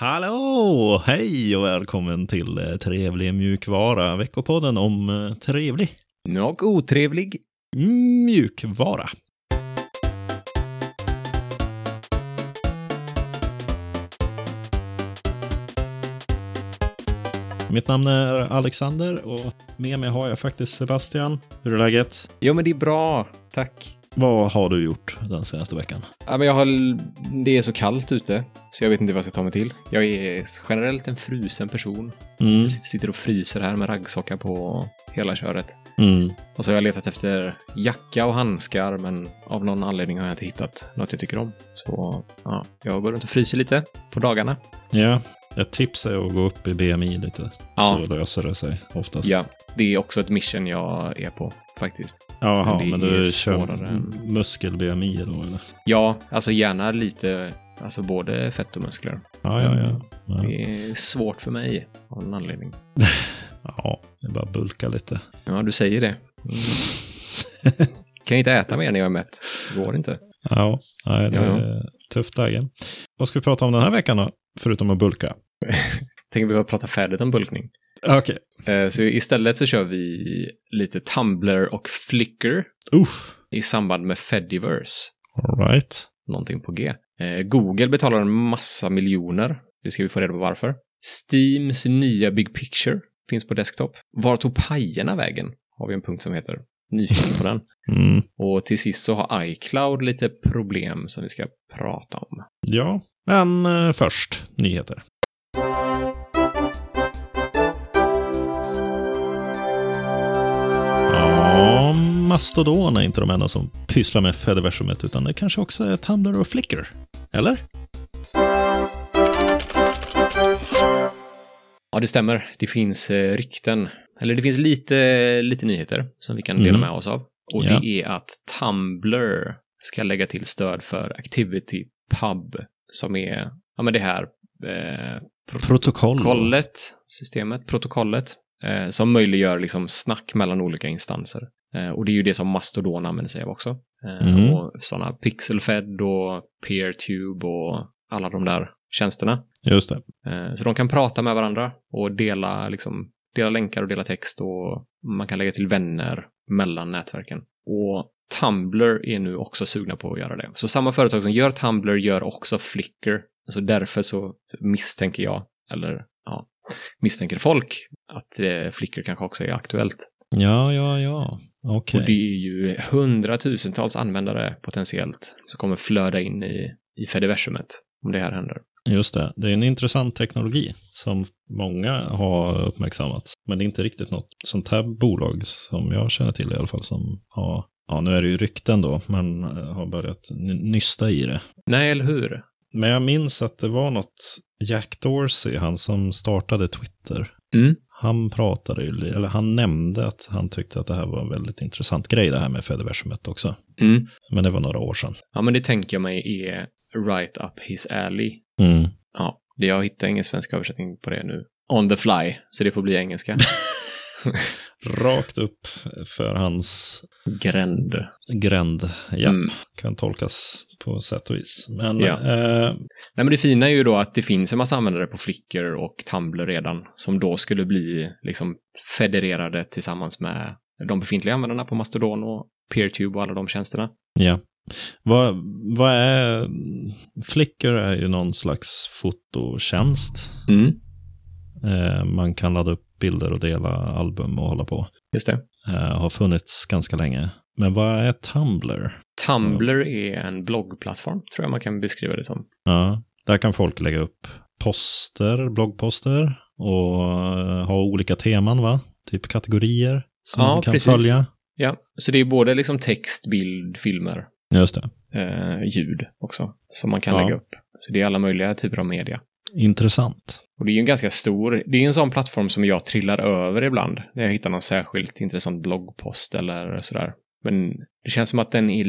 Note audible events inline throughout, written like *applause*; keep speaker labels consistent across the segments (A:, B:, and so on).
A: Hallå! Hej och välkommen till eh, Trevlig mjukvara, veckopodden om eh, trevlig
B: Och otrevlig.
A: mjukvara. Mitt namn är Alexander och med mig har jag faktiskt Sebastian. Hur är läget?
B: Jo, men det är bra. Tack.
A: Vad har du gjort den senaste veckan?
B: Ja, men jag har... Det är så kallt ute, så jag vet inte vad jag ska ta mig till. Jag är generellt en frusen person.
A: Mm.
B: Jag sitter och fryser här med raggsocka på hela köret.
A: Mm.
B: Och så har jag letat efter jacka och handskar, men av någon anledning har jag inte hittat något jag tycker om. Så ja, jag går runt och fryser lite på dagarna.
A: Ja, ett tips är att gå upp i BMI lite.
B: Ja.
A: Så löser det sig oftast.
B: Ja, det är också ett mission jag är på faktiskt.
A: Jaha,
B: Men
A: men, du
B: är
A: kör
B: än-
A: muskel-BMI då eller?
B: Ja, alltså gärna lite, alltså både fett och muskler.
A: Ja, ja, ja. Ja,
B: Det är svårt för mig av någon anledning. *laughs*
A: ja det är bara bulka lite.
B: Ja, du säger det. Mm. kan jag inte äta mer när jag är mätt. Går inte.
A: Ja, nej, det
B: Ja, ja.
A: är tufft läge. Vad ska vi prata om den här veckan då? Förutom att bulka. *laughs*
B: Tänker vi bara prata färdigt om bulkning.
A: Okej.
B: Eh, Så istället så kör vi lite Tumblr och Flickr
A: Usch.
B: i samband med Fediverse.
A: All right.
B: Någonting på G. Eh, Google betalar en massa miljoner. Det ska vi få reda på varför. Steams nya Big Picture finns på desktop. Var tog pajerna vägen? Har vi en punkt som heter. Nyfiken på den. *laughs*
A: Mm.
B: Och till sist så har iCloud lite problem som vi ska prata om.
A: Ja, men eh, först nyheter. Mastodon är inte de enda som pysslar med Fediversumet, utan det kanske också är Tumblr och Flickr. Eller?
B: Ja, det stämmer. Det finns eh, rykten. Eller det finns lite, lite nyheter som vi kan dela
A: Mm.
B: med oss av. Och
A: Ja.
B: det är att Tumblr ska lägga till stöd för Activity Pub som är, ja men det här eh,
A: Protokoll.
B: protokollet, systemet, protokollet, eh, som möjliggör liksom snack mellan olika instanser. Eh, och det är ju det som Mastodon använder sig av också.
A: Mm.
B: Och sådana Pixelfed och PeerTube och alla de där tjänsterna.
A: Just det.
B: Eh, Så de kan prata med varandra och dela, liksom, dela länkar och dela text och man kan lägga till vänner mellan nätverken. Och Tumblr är nu också sugna på att göra det. Så samma företag som gör Tumblr gör också Flickr. Så därför så misstänker jag, eller ja, misstänker folk att eh, Flickr kanske också är aktuellt.
A: Ja, ja, ja. Okej.
B: Och det är ju hundratusentals användare potentiellt som kommer flöda in i, i Fediversumet om det här händer.
A: Just det. Det är en intressant teknologi som många har uppmärksammat. Men det är inte riktigt något sånt här bolag som jag känner till i alla fall som har, ja nu är det ju rykten då, men eh, har börjat nysta i det.
B: Nej, eller hur?
A: Men jag minns att det var något, Jack Dorsey, han som startade Twitter,
B: Mm.
A: Han pratade ju, eller han nämnde att han tyckte att det här var en väldigt intressant grej det här med Fediversumet också.
B: Mm.
A: Men det var några år sedan.
B: Ja, men det tänker jag mig är right up his alley.
A: Mm.
B: Ja, det jag hittar ingen svensk översättning på det nu. On the fly, så det får bli engelska. *laughs*
A: Rakt upp för hans
B: Gränd.
A: gränd. Ja,
B: Mm.
A: kan tolkas på sätt och vis. Men
B: Ja.
A: eh,
B: Nej, men det fina är ju då att det finns en massa användare på Flickr och Tumblr redan som då skulle bli liksom federerade tillsammans med de befintliga användarna på Mastodon och PeerTube och alla de tjänsterna.
A: ja. Vad, vad är... Flickr är ju någon slags fototjänst.
B: Mm,
A: man kan ladda upp bilder och dela album och hålla på.
B: just det.
A: Eh, har funnits ganska länge. Men vad är Tumblr?
B: Tumblr är en bloggplattform, tror jag man kan beskriva det som.
A: Ja, där kan folk lägga upp poster, bloggposter och eh, ha olika teman, va? Typ kategorier som
B: Ja,
A: man kan
B: precis.
A: följa.
B: Ja, så det är både liksom text, bild, filmer,
A: Just det.
B: eh, ljud också, som man kan
A: Ja.
B: lägga upp. Så det är alla möjliga typer av media.
A: Intressant.
B: Och det är ju en ganska stor, det är en sån plattform som jag trillar över ibland. När jag hittar någon särskilt intressant bloggpost eller sådär. Men det känns som att den är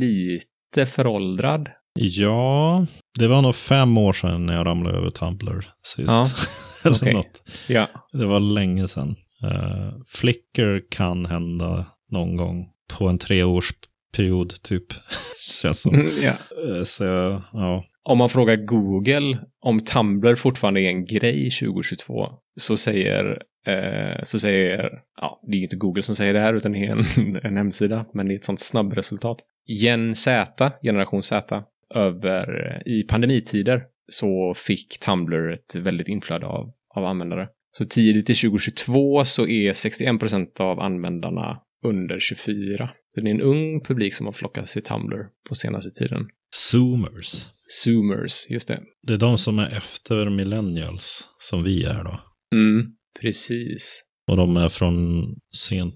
B: lite föråldrad.
A: Ja, det var nog fem år sedan när jag ramlade över Tumblr sist.
B: Ja, *laughs*
A: Eller
B: okej.
A: något.
B: Ja.
A: Det var länge sedan. Uh, Flickr kan hända någon gång på en treårsperiod typ. *laughs* Känns som.
B: Mm.
A: Eh, Så ja,
B: om man frågar Google om Tumblr fortfarande är en grej 2022 så säger, eh, så säger, ja, det är ju inte Google som säger det här utan det är en, *laughs* en hemsida, men det är ett sånt snabbresultat. Gen Z, generation Z, över i pandemitider så fick Tumblr ett väldigt inflöde av, av användare. Så tidigt i 2022 så är 61 procent av användarna under 24. Så det är en ung publik som har flockats till Tumblr på senaste tiden.
A: Zoomers.
B: Zoomers, just det.
A: Det är de som är efter millennials, som vi är då.
B: Mm, precis.
A: Och de är från sent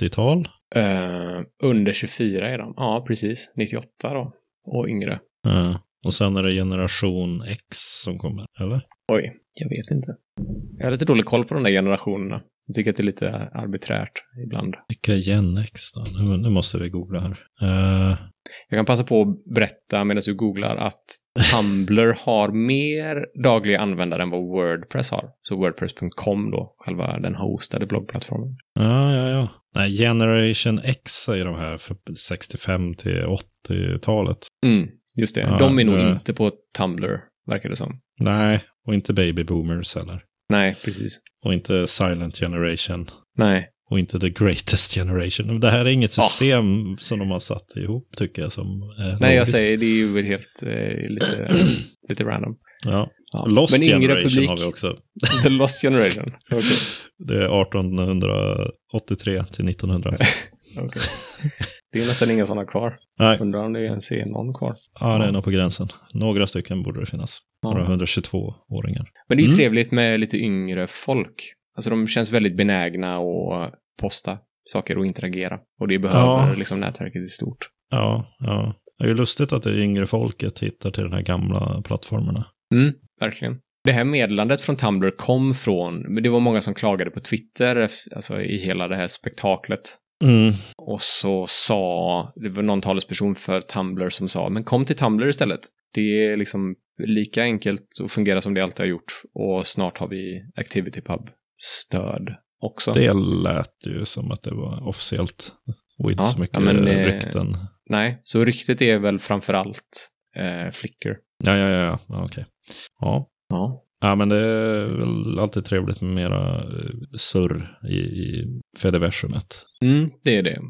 A: 90-tal.
B: Uh, under 24 är de. Ja, precis. 98 då. Och yngre.
A: Uh, och sen är det generation X som kommer, eller?
B: Oj, jag vet inte. Jag har lite dålig koll på de där generationerna. Jag tycker att det är lite arbiträrt ibland.
A: Vilka är Gen X då? Nu, nu måste vi googla här. Uh...
B: Jag kan passa på att berätta medan du googlar att Tumblr har mer dagliga användare än vad Wordpress har. Så Wordpress.com då, själva den hostade bloggplattformen.
A: Ja, ja, ja. Nej, Generation X är de här för 65 till 80-talet.
B: Mm, just det. Ja, de är nog det... inte på Tumblr, verkar det som.
A: Nej, och inte baby boomers heller.
B: Nej, precis.
A: Och inte silent generation.
B: Nej.
A: Och inte the greatest *laughs* generation. Det här är inget system oh. som de har satt ihop tycker jag som
B: Nej, jag säger det är ju helt eh, lite, *clears throat* lite random.
A: Ja. ja. Lost Men generation publik, har vi också. *laughs*
B: The Lost generation. *laughs* Okay.
A: Det är 1883 till 1900.
B: Okay. Det är nästan inga sådana kvar.
A: Nej.
B: Undrar om det ens är någon kvar.
A: Ja, det är nog på gränsen. Några stycken borde det finnas. Några 122-åringar.
B: Men det är ju mm. trevligt med lite yngre folk. Alltså de känns väldigt benägna att posta saker och interagera. Och det behöver ja. liksom nätverket i stort.
A: Ja, ja. Det är ju lustigt att det yngre folket hittar till de här gamla plattformarna.
B: Mm, verkligen. Det här meddelandet från Tumblr kom från, men det var många som klagade på Twitter, alltså i hela det här spektaklet.
A: Mm.
B: Och så sa, det var någon talesperson för Tumblr som sa, men kom till Tumblr istället. Det är liksom lika enkelt att fungera som det alltid har gjort. Och snart har vi ActivityPub-stöd också.
A: Det lät ju som att det var officiellt. Och inte ja, så mycket ja, men, eh, rykten.
B: Nej, så ryktet är väl framför allt eh, Flickr.
A: Ja, ja, ja, ja. okej. Okay. Ja.
B: ja.
A: Ja, men det är väl alltid trevligt med mera eh, surr i, i fediversumet.
B: Mm, det är det.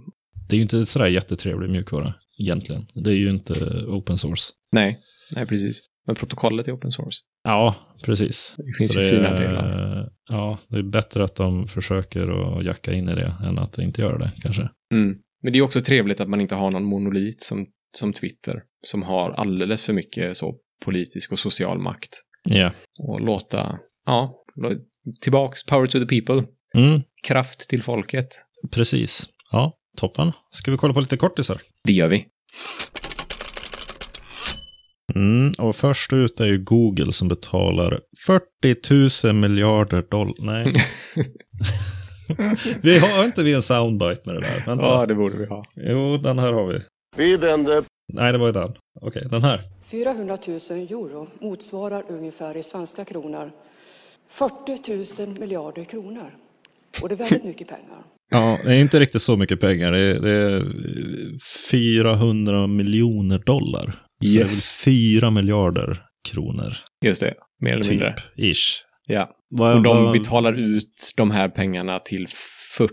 A: Det är ju inte sådär jättetrevlig mjukvara egentligen. Det är ju inte open source.
B: Nej, nej precis. Men protokollet är open source.
A: Ja, precis.
B: Det finns Så ju det fina delar.
A: Ja, det är bättre att de försöker att jacka in i det än att inte göra det kanske.
B: Mm. Men det är också trevligt att man inte har någon monolit som, som Twitter, som har alldeles för mycket så politisk och social makt.
A: Ja. Yeah.
B: Och låta, ja, tillbaks, power to the people.
A: Mm.
B: Kraft till folket.
A: Precis. Ja, toppen. Ska vi kolla på lite kortisar?
B: Det gör vi.
A: Mm, och först ut är ju Google som betalar 40 000 miljarder dollar. Nej. *laughs* vi har inte vi en soundbite med det där?
B: Vänta. Ja, det borde vi ha.
A: Jo, den här har vi.
C: Vi vänder.
A: Nej, det var ju den. Okej, den här.
D: 400 000 euro motsvarar ungefär i svenska kronor 40 000 miljarder kronor. Och det är väldigt mycket pengar. *laughs*
A: Ja, det är inte riktigt så mycket pengar. Det är, det är 400 miljoner dollar. Så yes. det är väl 4 miljarder kronor.
B: Just det, mer eller
A: typ,
B: mindre.
A: Ish.
B: Ja, och de betalar ut de här pengarna till 40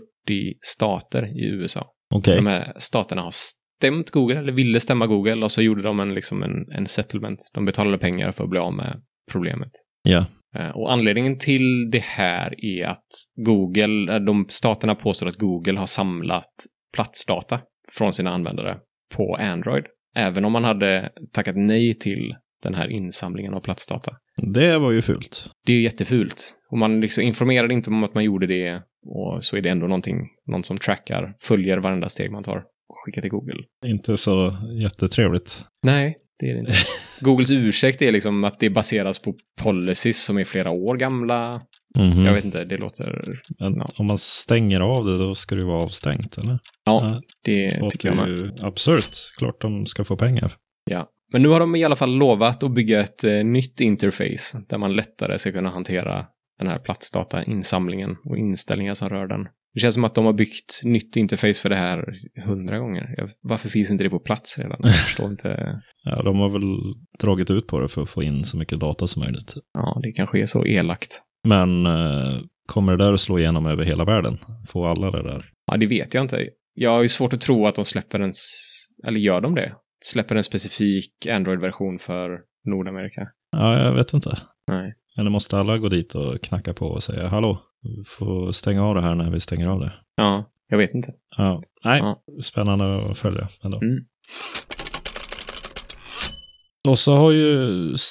B: stater i USA.
A: Okay.
B: De här staterna har stämt Google, eller ville stämma Google, och så gjorde de en, liksom en, en settlement. De betalade pengar för att bli av med problemet.
A: Ja.
B: Eh, och anledningen till det här är att Google, eh, de staterna påstår att Google har samlat platsdata från sina användare på Android. Även om man hade tackat nej till den här insamlingen av platsdata.
A: Det var ju fult.
B: Det är jättefult. Och man liksom informerade inte om att man gjorde det och så är det ändå någonting, någon som trackar, följer varenda steg man tar och skickar till Google.
A: Inte så jättetrevligt.
B: Nej, det är det inte. *laughs* Googles ursäkt är liksom att det baseras på policies som är flera år gamla. Mm -hmm. Jag vet inte, det låter...
A: Men, ja. Om man stänger av det, då ska det vara avstängt, eller?
B: Ja, det, det tycker jag med.
A: Absurt. Klart de ska få pengar.
B: Ja, men nu har de i alla fall lovat att bygga ett eh, nytt interface där man lättare ska kunna hantera den här platsdatainsamlingen och inställningar som rör den. Det känns som att de har byggt nytt interface för det här hundra gånger. Jag, varför finns inte det på plats redan? Jag förstår *laughs* inte.
A: Ja, de har väl dragit ut på det för att få in så mycket data som möjligt.
B: Ja, det kanske är så elakt.
A: Men eh, kommer det där att slå igenom över hela världen? Får alla det där?
B: Ja, det vet jag inte. Jag har ju svårt att tro att de släpper en, eller gör de det? Släpper en specifik Android-version för Nordamerika?
A: Ja, jag vet inte.
B: Nej.
A: Eller måste alla gå dit och knacka på och säga hallå, vi får stänga av det här när vi stänger av det?
B: Ja, jag vet inte.
A: Ja, nej,
B: Ja.
A: spännande att följa ändå.
B: Mm.
A: Och så har ju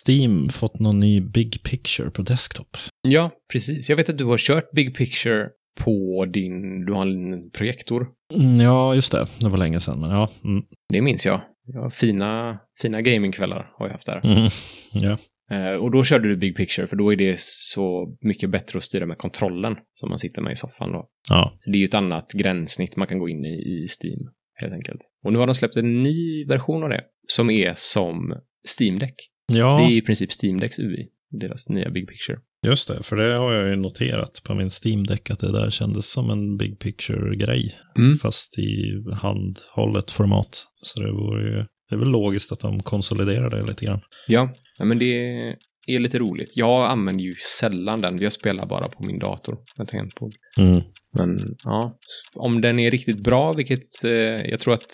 A: Steam fått någon ny Big Picture på desktop.
B: Ja, precis. Jag vet att du har kört Big Picture på din, du har en projektor.
A: Mm, ja, just det. Det var länge sedan, men ja. Mm.
B: Det minns jag. Ja, fina, fina gamingkvällar har jag haft där.
A: Mm. *laughs* Ja,
B: Eh, och då körde du Big Picture, för då är det så mycket bättre att styra med kontrollen som man sitter med i soffan då.
A: ja.
B: Så det är ju ett annat gränssnitt man kan gå in i i Steam, helt enkelt. Och nu har de släppt en ny version av det, som är som Steam Deck.
A: ja
B: Det är i princip Steam Decks UI, deras nya Big Picture.
A: just det. För det har jag ju noterat på min Steam Deck att det där kändes som en Big Picture-grej.
B: Mm.
A: Fast i handhållet format. Så det vore ju, det är väl logiskt att de konsoliderar det lite grann.
B: Ja, men det är lite roligt. Jag använder ju sällan den, jag spelar bara på min dator med tangentbord.
A: Mm.
B: Men ja, om den är riktigt bra, vilket eh, jag tror att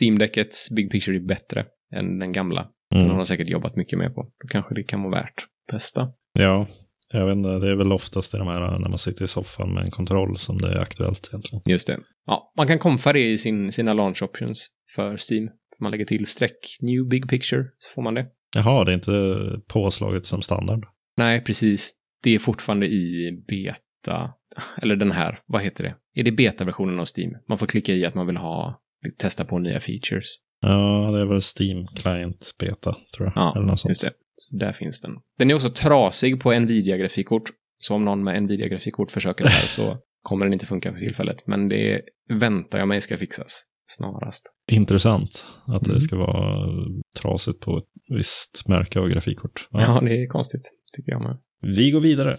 B: Steam Deckets Big Picture är bättre än den gamla. Den har
A: Mm.
B: de säkert jobbat mycket mer på. Då kanske det kan vara värt att testa.
A: Ja, jag vet inte. Det är väl oftast i de här när man sitter i soffan med en kontroll som det är aktuellt egentligen.
B: Just det. Ja, man kan komfa det i sin, sina launch options för Steam. Man lägger till streck new big picture så får man det.
A: Jaha, det är inte påslaget som standard.
B: Nej, precis. Det är fortfarande i beta, eller den här, vad heter det? Är det beta-versionen av Steam? Man får klicka i att man vill ha, testa på nya features.
A: Ja, det är väl Steam Client Beta, tror jag.
B: Ja,
A: Eller något sånt.
B: just det. Så där finns den. Den är också trasig på Nvidia-grafikkort. Så om någon med Nvidia-grafikkort försöker det här så kommer den inte funka för tillfället. Men det väntar jag mig ska fixas snarast.
A: Intressant att
B: Mm.
A: det ska vara trasigt på ett visst märke av grafikkort. Ja.
B: Ja, det är konstigt, tycker jag med.
A: Vi går vidare.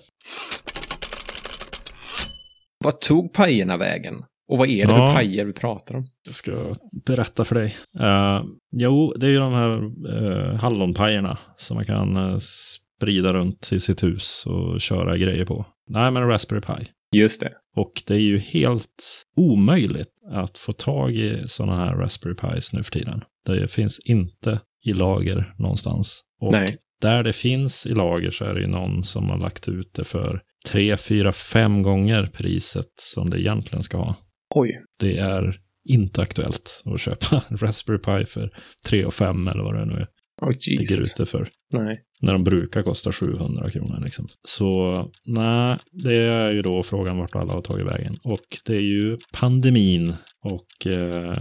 B: Vad tog pajerna vägen? Och vad är det
A: Ja.
B: för pajer vi pratar om?
A: Jag ska berätta för dig. Uh, jo, det är ju de här uh, hallonpajerna som man kan eh, sprida runt i sitt hus och köra grejer på. Nej, men Raspberry Pi.
B: Just det.
A: Och det är ju helt omöjligt att få tag i sådana här Raspberry Pis nu för tiden. Det finns inte i lager någonstans. Och
B: Nej.
A: där det finns i lager så är det ju någon som har lagt ut det för tre, fyra, fem gånger priset som det egentligen ska ha.
B: Oj.
A: Det är inte aktuellt att köpa *laughs* Raspberry Pi för 3 och 5 eller vad det nu är.
B: Oh,
A: ligger ute för.
B: Nej.
A: När de brukar kosta 700 kronor liksom. Så nej, det är ju då frågan vart alla har tagit vägen. Och det är ju pandemin och eh,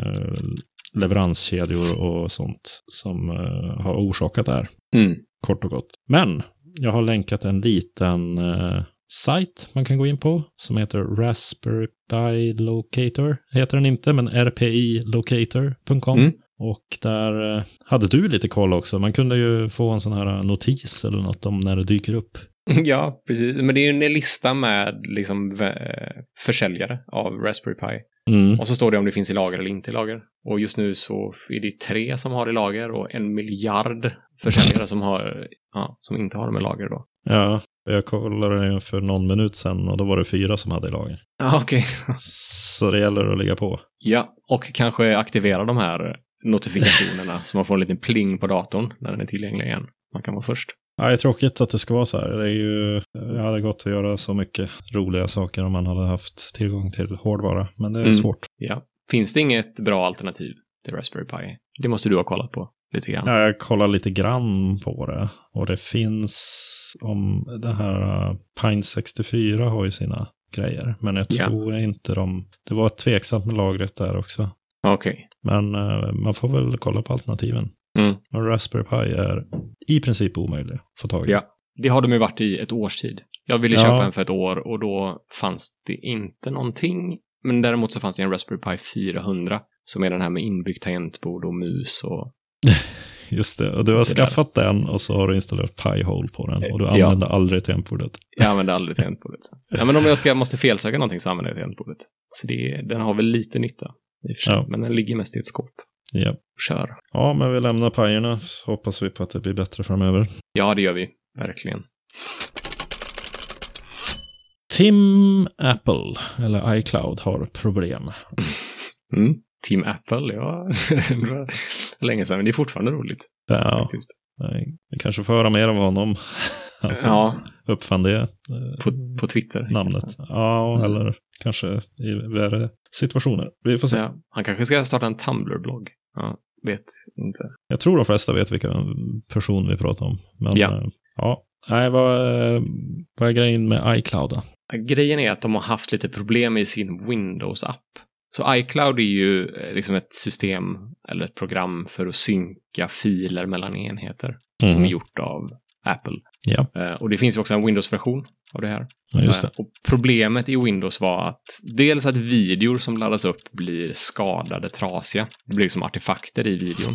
A: leveranskedjor och sånt som eh, har orsakat det här.
B: Mm.
A: Kort och gott. Men jag har länkat en liten eh, sajt man kan gå in på som heter Raspberry Pi Locator. Heter den inte, men rpilocator.com.
B: Mm.
A: Och där eh, hade du lite koll också. Man kunde ju få en sån här notis eller något om när det dyker upp. *laughs*
B: Ja, precis. Men det är ju en lista med liksom vä- försäljare av Raspberry Pi.
A: Mm.
B: Och så står det om det finns i lager eller inte i lager. Och just nu så är det tre som har i lager och en miljard försäljare som, har, *laughs* ja, som inte har dem i lager då.
A: Ja, jag kollade för någon minut sedan och då var det fyra som hade i lager.
B: Ja, okej.
A: Så det gäller att ligga på.
B: Ja, och kanske aktivera de här notifikationerna så man får en liten pling på datorn när den är tillgänglig igen. Man kan vara först.
A: Ja, det är tråkigt att det ska vara så här. Det är ju, det hade gått att göra så mycket roliga saker om man hade haft tillgång till hårdvara. Men det är
B: Mm.
A: svårt.
B: Ja. Finns det inget bra alternativ till Raspberry Pi? Det måste du ha kollat på lite grann.
A: Ja, jag kollar lite grann på det. Och det finns om det här uh, Pine 64 har ju sina grejer. Men jag
B: Ja.
A: tror inte de... Det var tveksamt med lagret där också.
B: Okej.
A: Men eh, man får väl kolla på alternativen.
B: Mm.
A: Men Raspberry Pi är i princip omöjlig att få tag i.
B: Ja. Det har de ju varit i ett års tid. Jag ville
A: Ja.
B: köpa en för ett år och då fanns det inte någonting. Men däremot så fanns det en Raspberry Pi 400 som är den här med inbyggt tangentbord och mus och *laughs*
A: Just det, och du har skaffat den och så har du installerat Pi-hole på den och du
B: Ja.
A: använder aldrig tangentbordet.
B: Jag använder aldrig tangentbordet. *laughs* Ja, men om jag ska, måste felsöka någonting så använder jag tangentbordet. Så det, den har väl lite nytta.
A: Ja.
B: Men den ligger mest i ett skåp.
A: Ja.
B: Kör.
A: ja, men vi lämnar pajerna hoppas vi på att det blir bättre framöver.
B: Ja, det gör vi. Verkligen.
A: Tim Apple, eller iCloud, har problem. *laughs*
B: Mm. Team Apple, ja. *laughs* länge sedan, men det är fortfarande roligt.
A: Ja, vi kanske får höra mer om honom. *laughs* Han *laughs* som
B: Ja,
A: uppfann det eh,
B: på, på Twitter.
A: namnet. Ja,
B: Mm.
A: eller kanske i värre situationer. Vi får se.
B: Ja, han kanske ska starta en Tumblr-blogg. Ja, vet inte.
A: Jag tror de flesta vet vilka person vi pratar om. Men
B: Ja.
A: eh, ja. Nej, vad, vad är grejen med iCloud då?
B: Grejen är att de har haft lite problem i sin Windows-app. Så iCloud är ju eh, liksom ett system eller ett program för att synka filer mellan enheter som
A: Mm.
B: är gjort av Apple.
A: Ja,
B: Eh, Och det finns ju också en Windows-version av det här.
A: ja, just det.
B: Eh, Och problemet i Windows var att dels att videor som laddas upp blir skadade, trasiga. Det blir liksom artefakter i videon.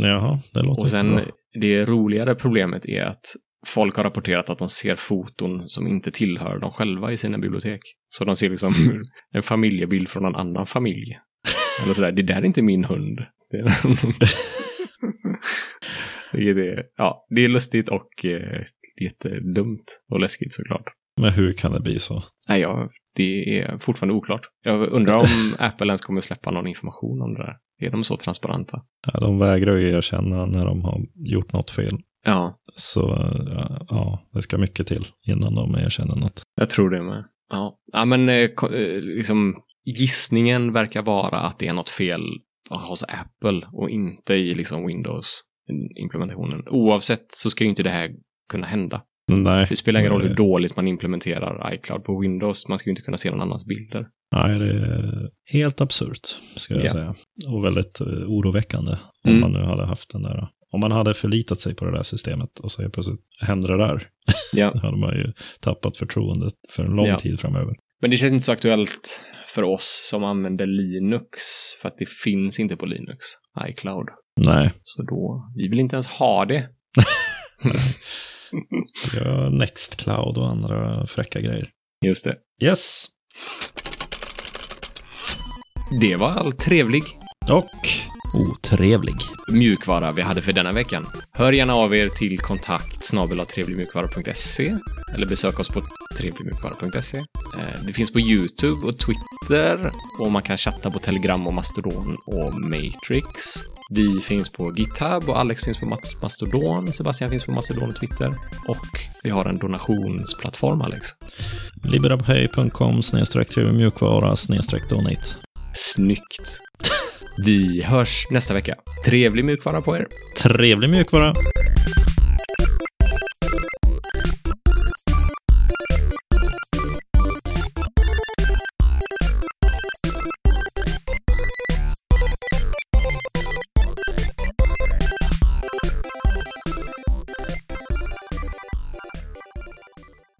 A: Jaha, det låter
B: Och
A: inte
B: sen
A: bra.
B: det roligare problemet är att folk har rapporterat att de ser foton som inte tillhör dem själva i sina bibliotek. Så de ser liksom *laughs* en familjebild från en annan familj. Eller sådär, det där är inte min hund. *laughs* Är, det. Ja, det är lustigt och eh, jättedumt och läskigt såklart.
A: Men hur kan det bli så?
B: Nej, ja, det är fortfarande oklart. Jag undrar om *laughs* Apple ens kommer släppa någon information om det där. Är de så transparenta?
A: Ja, de vägrar ju erkänna när de har gjort något fel.
B: Ja,
A: Så ja, ja, det ska mycket till innan de erkänner något.
B: jag tror det med. Ja, ja men eh, eh, liksom gissningen verkar vara att det är något fel hos Apple och inte i liksom Windows-implementationen. Oavsett så ska ju inte det här kunna hända.
A: Nej,
B: Det spelar ingen roll hur dåligt man implementerar iCloud på Windows. Man ska ju inte kunna se någon annans bilder.
A: nej, det är helt absurt, ska jag
B: Ja.
A: säga. Och väldigt eh, oroväckande om
B: Mm.
A: man nu hade haft den där. Om man hade förlitat sig på det där systemet och så plötsligt händer det där.
B: Ja. *laughs*
A: Då hade man ju tappat förtroendet för en lång
B: Ja.
A: tid framöver.
B: Men det känns inte så aktuellt för oss som använder Linux, för att det finns inte på Linux, iCloud.
A: Nej,
B: Så då, vi vill inte ens ha det. *laughs*
A: ja, Nextcloud och andra fräcka grejer.
B: Just det.
A: Yes,
B: Det var all trevlig
A: och otrevlig.
B: mjukvara vi hade för denna veckan. Hör gärna av er till kontakt trevligmjukvara.se eller besök oss på trevligmjukvara.se. Eh, Det finns på YouTube och Twitter och man kan chatta på Telegram och Mastodon och Matrix. Vi finns på GitHub och Alex finns på Mas- Mastodon, Sebastian finns på Mastodon och Twitter och vi har en donationsplattform, Alex.
A: Liberapay.com snedstreck mjukvara snedstreck donate.
B: Snyggt! Vi hörs nästa vecka. Trevlig mjukvara på er!
A: Trevlig mjukvara!